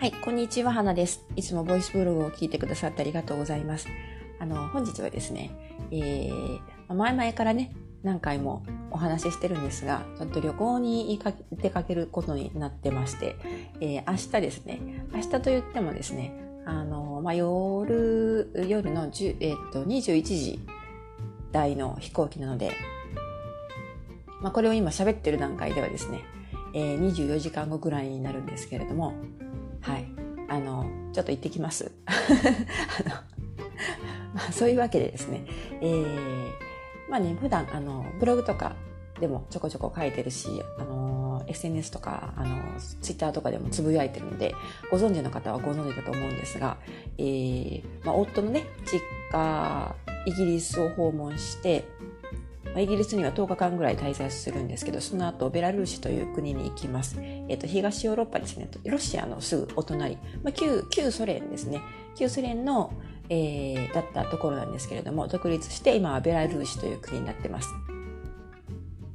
はい、こんにちは、花です。いつもボイスブログを聞いてくださってありがとうございます。あの、本日はですね、えー、前々からね、何回もお話ししてるんですが、ちょっと旅行に出かけることになってまして、えー、明日ですね、明日と言ってもですね、あの、まあ、夜、夜の10、えー、っと、21時台の飛行機なので、まあ、これを今喋ってる段階ではですね、えー、24時間後ぐらいになるんですけれども、はい。あの、ちょっと行ってきます。あの、まあ、そういうわけでですね、えー、まあね、普段、あの、ブログとかでもちょこちょこ書いてるし、あの、SNS とか、あの、ツイッターとかでもつぶやいてるので、ご存知の方はご存知だと思うんですが、えー、まあ、夫のね、実家、イギリスを訪問して、イギリスには10日間ぐらい滞在するんですけど、その後ベラルーシという国に行きます。えっ、ー、と、東ヨーロッパですね。ロシアのすぐお隣、まあ、旧、旧ソ連ですね。旧ソ連の、えー、だったところなんですけれども、独立して今はベラルーシという国になってます。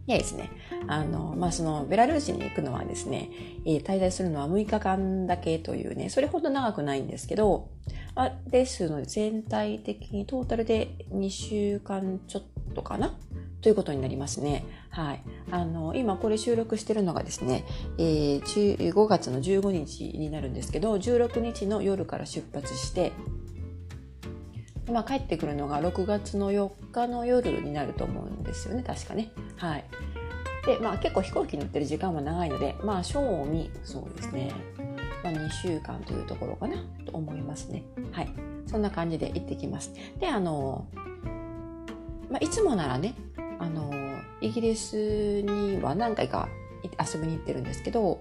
でですね、あの、まあ、その、ベラルーシに行くのはですね、えー、滞在するのは6日間だけというね、それほど長くないんですけど、あですので、全体的にトータルで2週間ちょっとかなということになりますね。はい。あの、今これ収録してるのがですね、えー、5月の15日になるんですけど、16日の夜から出発して、まあ、帰ってくるのが6月の4日の夜になると思うんですよね、確かね。はい。で、まあ結構飛行機に乗ってる時間は長いので、まあ正味、そうですね、まあ2週間というところかなと思いますね。はい。そんな感じで行ってきます。で、あの、まあいつもならね、あのイギリスには何回か遊びに行ってるんですけど、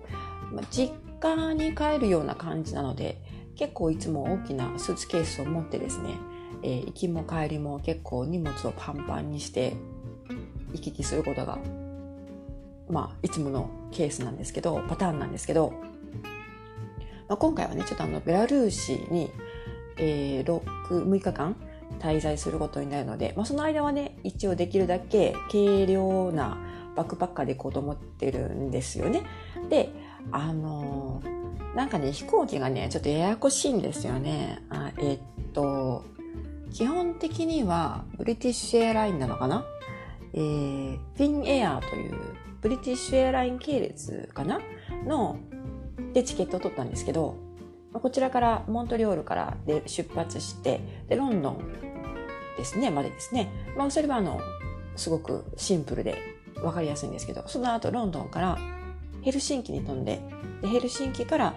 まあ、実家に帰るような感じなので結構いつも大きなスーツケースを持ってですね、えー、行きも帰りも結構荷物をパンパンにして行き来することがまあいつものケースなんですけどパターンなんですけど、まあ、今回はねちょっとあのベラルーシに、えー、6, 6日間滞在することになるので、まあ、その間はね、一応できるだけ軽量なバックパッカーで行こうと思ってるんですよね。で、あの、なんかね、飛行機がね、ちょっとややこしいんですよね。あえっと、基本的にはブリティッシュエアラインなのかな？えー、フィンエアーというブリティッシュエアライン系列かな？のでチケットを取ったんですけど、こちらからモントリオールからで出発してでロンドンですね、までですね。まあ、それはあの、すごくシンプルで分かりやすいんですけど、その後ロンドンからヘルシンキに飛んで、でヘルシンキから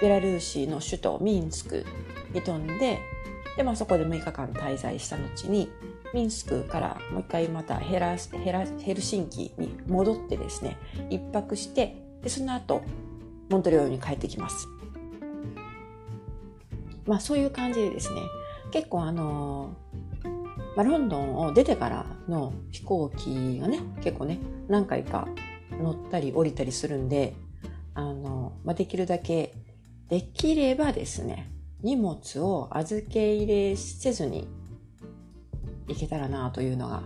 ベラルーシの首都ミンスクに飛んで、で、まあそこで6日間滞在した後に、ミンスクからもう一回またヘラヘラヘルシンキに戻ってですね、一泊して、で、その後、モントリオールに帰ってきます。まあそういう感じでですね、結構あのまあ、ロンドンを出てからの飛行機がね、結構ね、何回か乗ったり降りたりするんで、あの、まあ、できるだけ、できればですね、荷物を預け入れせずに行けたらなというのが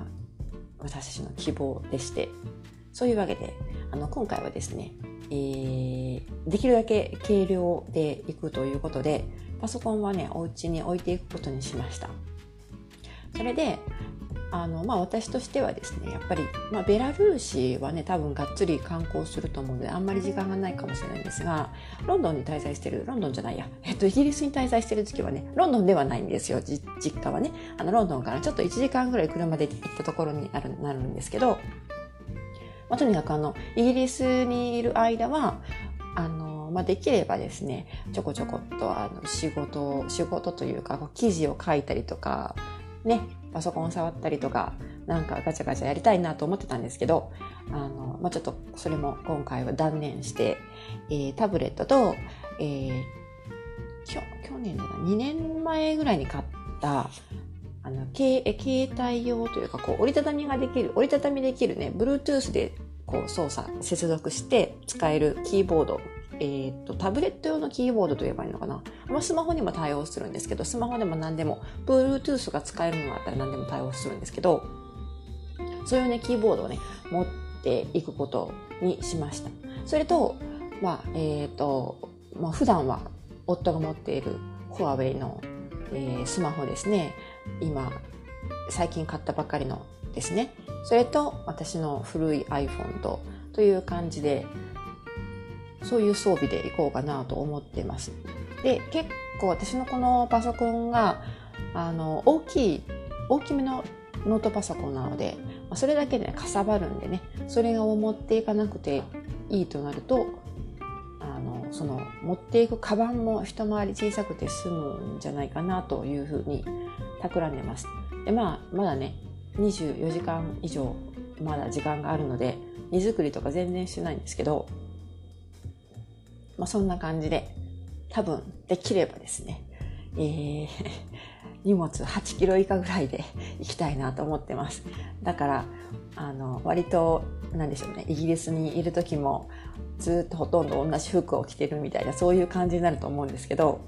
私たちの希望でして、そういうわけで、あの、今回はですね、えー、できるだけ軽量で行くということで、パソコンはね、お家に置いていくことにしました。それであのまあ、私としてはですねやっぱり、まあ、ベラルーシはね多分がっつり観光すると思うのであんまり時間がないかもしれないんですがロンドンに滞在してるロンドンじゃないや、えっと、イギリスに滞在してる時はねロンドンではないんですよ実家はね。あのロンドンからちょっと1時間ぐらい車で行ったところになるなるんですけど、まあ、とにかくあのイギリスにいる間はあのまあ、できればですねちょこちょこっとあの仕事仕事というか記事を書いたりとかね、パソコンを触ったりとか、なんかガチャガチャやりたいなと思ってたんですけど、あの、まあ、ちょっとそれも今回は断念して、えー、タブレットと、えー、去去年だな、2年前ぐらいに買った、あの、携帯用というか、こう、折りたたみができる、折りたたみできるね、Bluetooth でこう操作、接続して使えるキーボードえっ、と、タブレット用のキーボードと言えばいいのかな。まあ、スマホにも対応するんですけど、スマホでも何でも、Bluetooth が使えるのがあったら何でも対応するんですけど、そういうね、キーボードをね、持っていくことにしました。それと、まあ、えっ、と、まあ、普段は夫が持っているフォアウェイの、えー、スマホですね今最近買ったばかりのですねそれと私の古い iPhone とという感じでそういう装備でいこうかなと思ってます。で結構私のこのパソコンがあの大きい大きめのノートパソコンなのでそれだけで、かさばるんでねそれを持っていかなくていいとなるとあのその持っていくカバンも一回り小さくて済むんじゃないかなというふうに企んでます。でまあまだね24時間以上まだ時間があるので荷造りとか全然してないんですけど、まあ、そんな感じで多分できればですね、えー、荷物8キロ以下ぐらいで行きたいなと思ってます。だから、あの、割と、なんでしょうね、イギリスにいる時もずっとほとんど同じ服を着てるみたいな、そういう感じになると思うんですけど、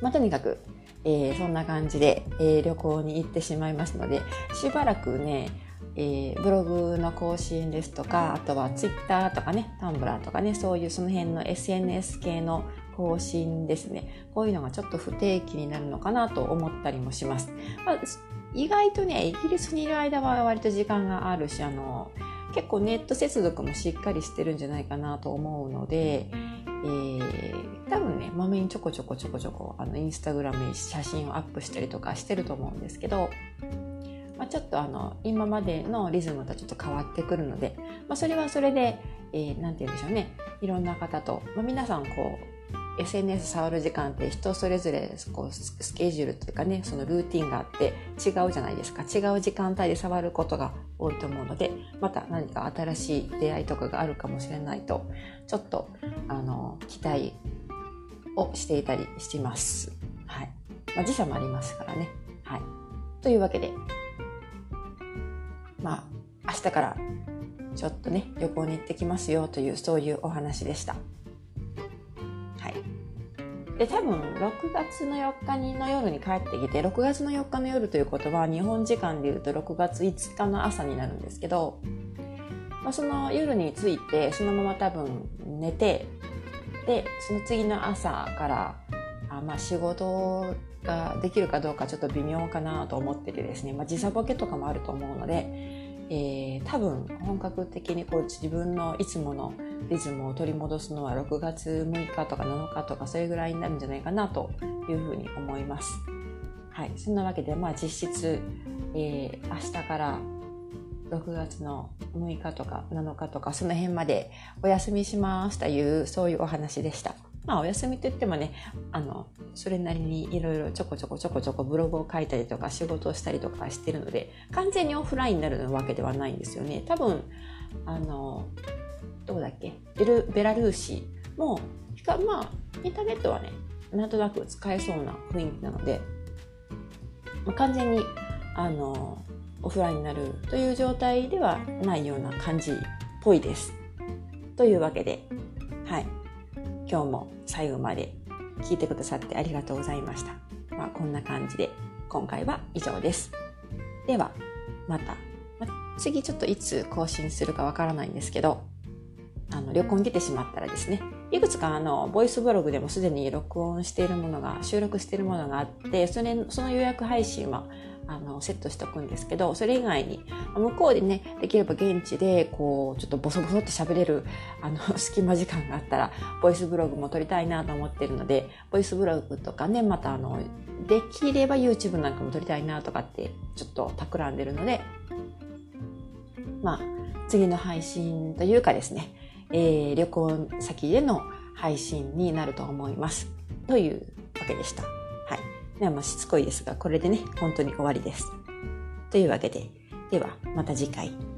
まあ、とにかく、えー、そんな感じで、えー、旅行に行ってしまいますので、しばらくね、えー、ブログの更新ですとか、あとはツイッターとかね、タンブラーとかね、そういうその辺の SNS 系の更新ですね。こういうのがちょっと不定期になるのかなと思ったりもします。まあ、意外とね、イギリスにいる間は割と時間があるし、あの、結構ネット接続もしっかりしてるんじゃないかなと思うので、えー、多分ね、まめにちょこちょこちょこちょこ、あの、インスタグラムに写真をアップしたりとかしてると思うんですけど、まあ、ちょっとあの、今までのリズムとちょっと変わってくるので、まあ、それはそれで、えー、て言うんでしょうね、いろんな方と、まあ、皆さんこう、SNS 触る時間って人それぞれこうスケジュールというかねそのルーティンがあって違うじゃないですか違う時間帯で触ることが多いと思うのでまた何か新しい出会いとかがあるかもしれないとちょっとあの期待をしていたりします。はいまあ、時差もありますからね。はい、というわけでまあ明日からちょっとね旅行に行ってきますよというそういうお話でした。はいで多分6月の4日の夜に帰ってきて6月の4日の夜ということは日本時間でいうと6月5日の朝になるんですけど、まあ、その夜に着いてそのまま多分寝てでその次の朝からあまあ仕事ができるかどうかちょっと微妙かなと思っててですね、まあ、時差ボケとかもあると思うのでえー、多分本格的にこう自分のいつものリズムを取り戻すのは6月6日とか7日とかそれぐらいになるんじゃないかなというふうに思います。はい、そんなわけでまあ実質、えー、明日から6月の6日とか7日とかその辺までお休みしますというそういうお話でした。まあお休みといってもね、あの、それなりにいろいろちょこちょこちょこちょこブログを書いたりとか仕事をしたりとかしてるので、完全にオフラインになるわけではないんですよね。多分、あの、どこだっけ？ベルベラルーシも、まあ、インターネットはね、なんとなく使えそうな雰囲気なので、まあ、完全に、あの、オフラインになるという状態ではないような感じっぽいです。というわけで、はい。今日も最後まで聞いてくださってありがとうございました。まあ、こんな感じで今回は以上です。では、また。ま、次ちょっといつ更新するかわからないんですけど、あの旅行に出てしまったらですね、いくつかあのボイスブログでもすでに録音しているものが、収録しているものがあって、それその予約配信はあのセットしておくんですけどそれ以外に向こうでねできれば現地でこうちょっとボソボソって喋れるあの 隙間時間があったらボイスブログも撮りたいなと思ってるのでボイスブログとかねまたあのできれば YouTube なんかも撮りたいなとかってちょっと企んでるのでまあ次の配信というかですね、えー、旅行先での配信になると思いますというわけでした。ではまあしつこいですが、これでね、本当に終わりです。というわけで、ではまた次回。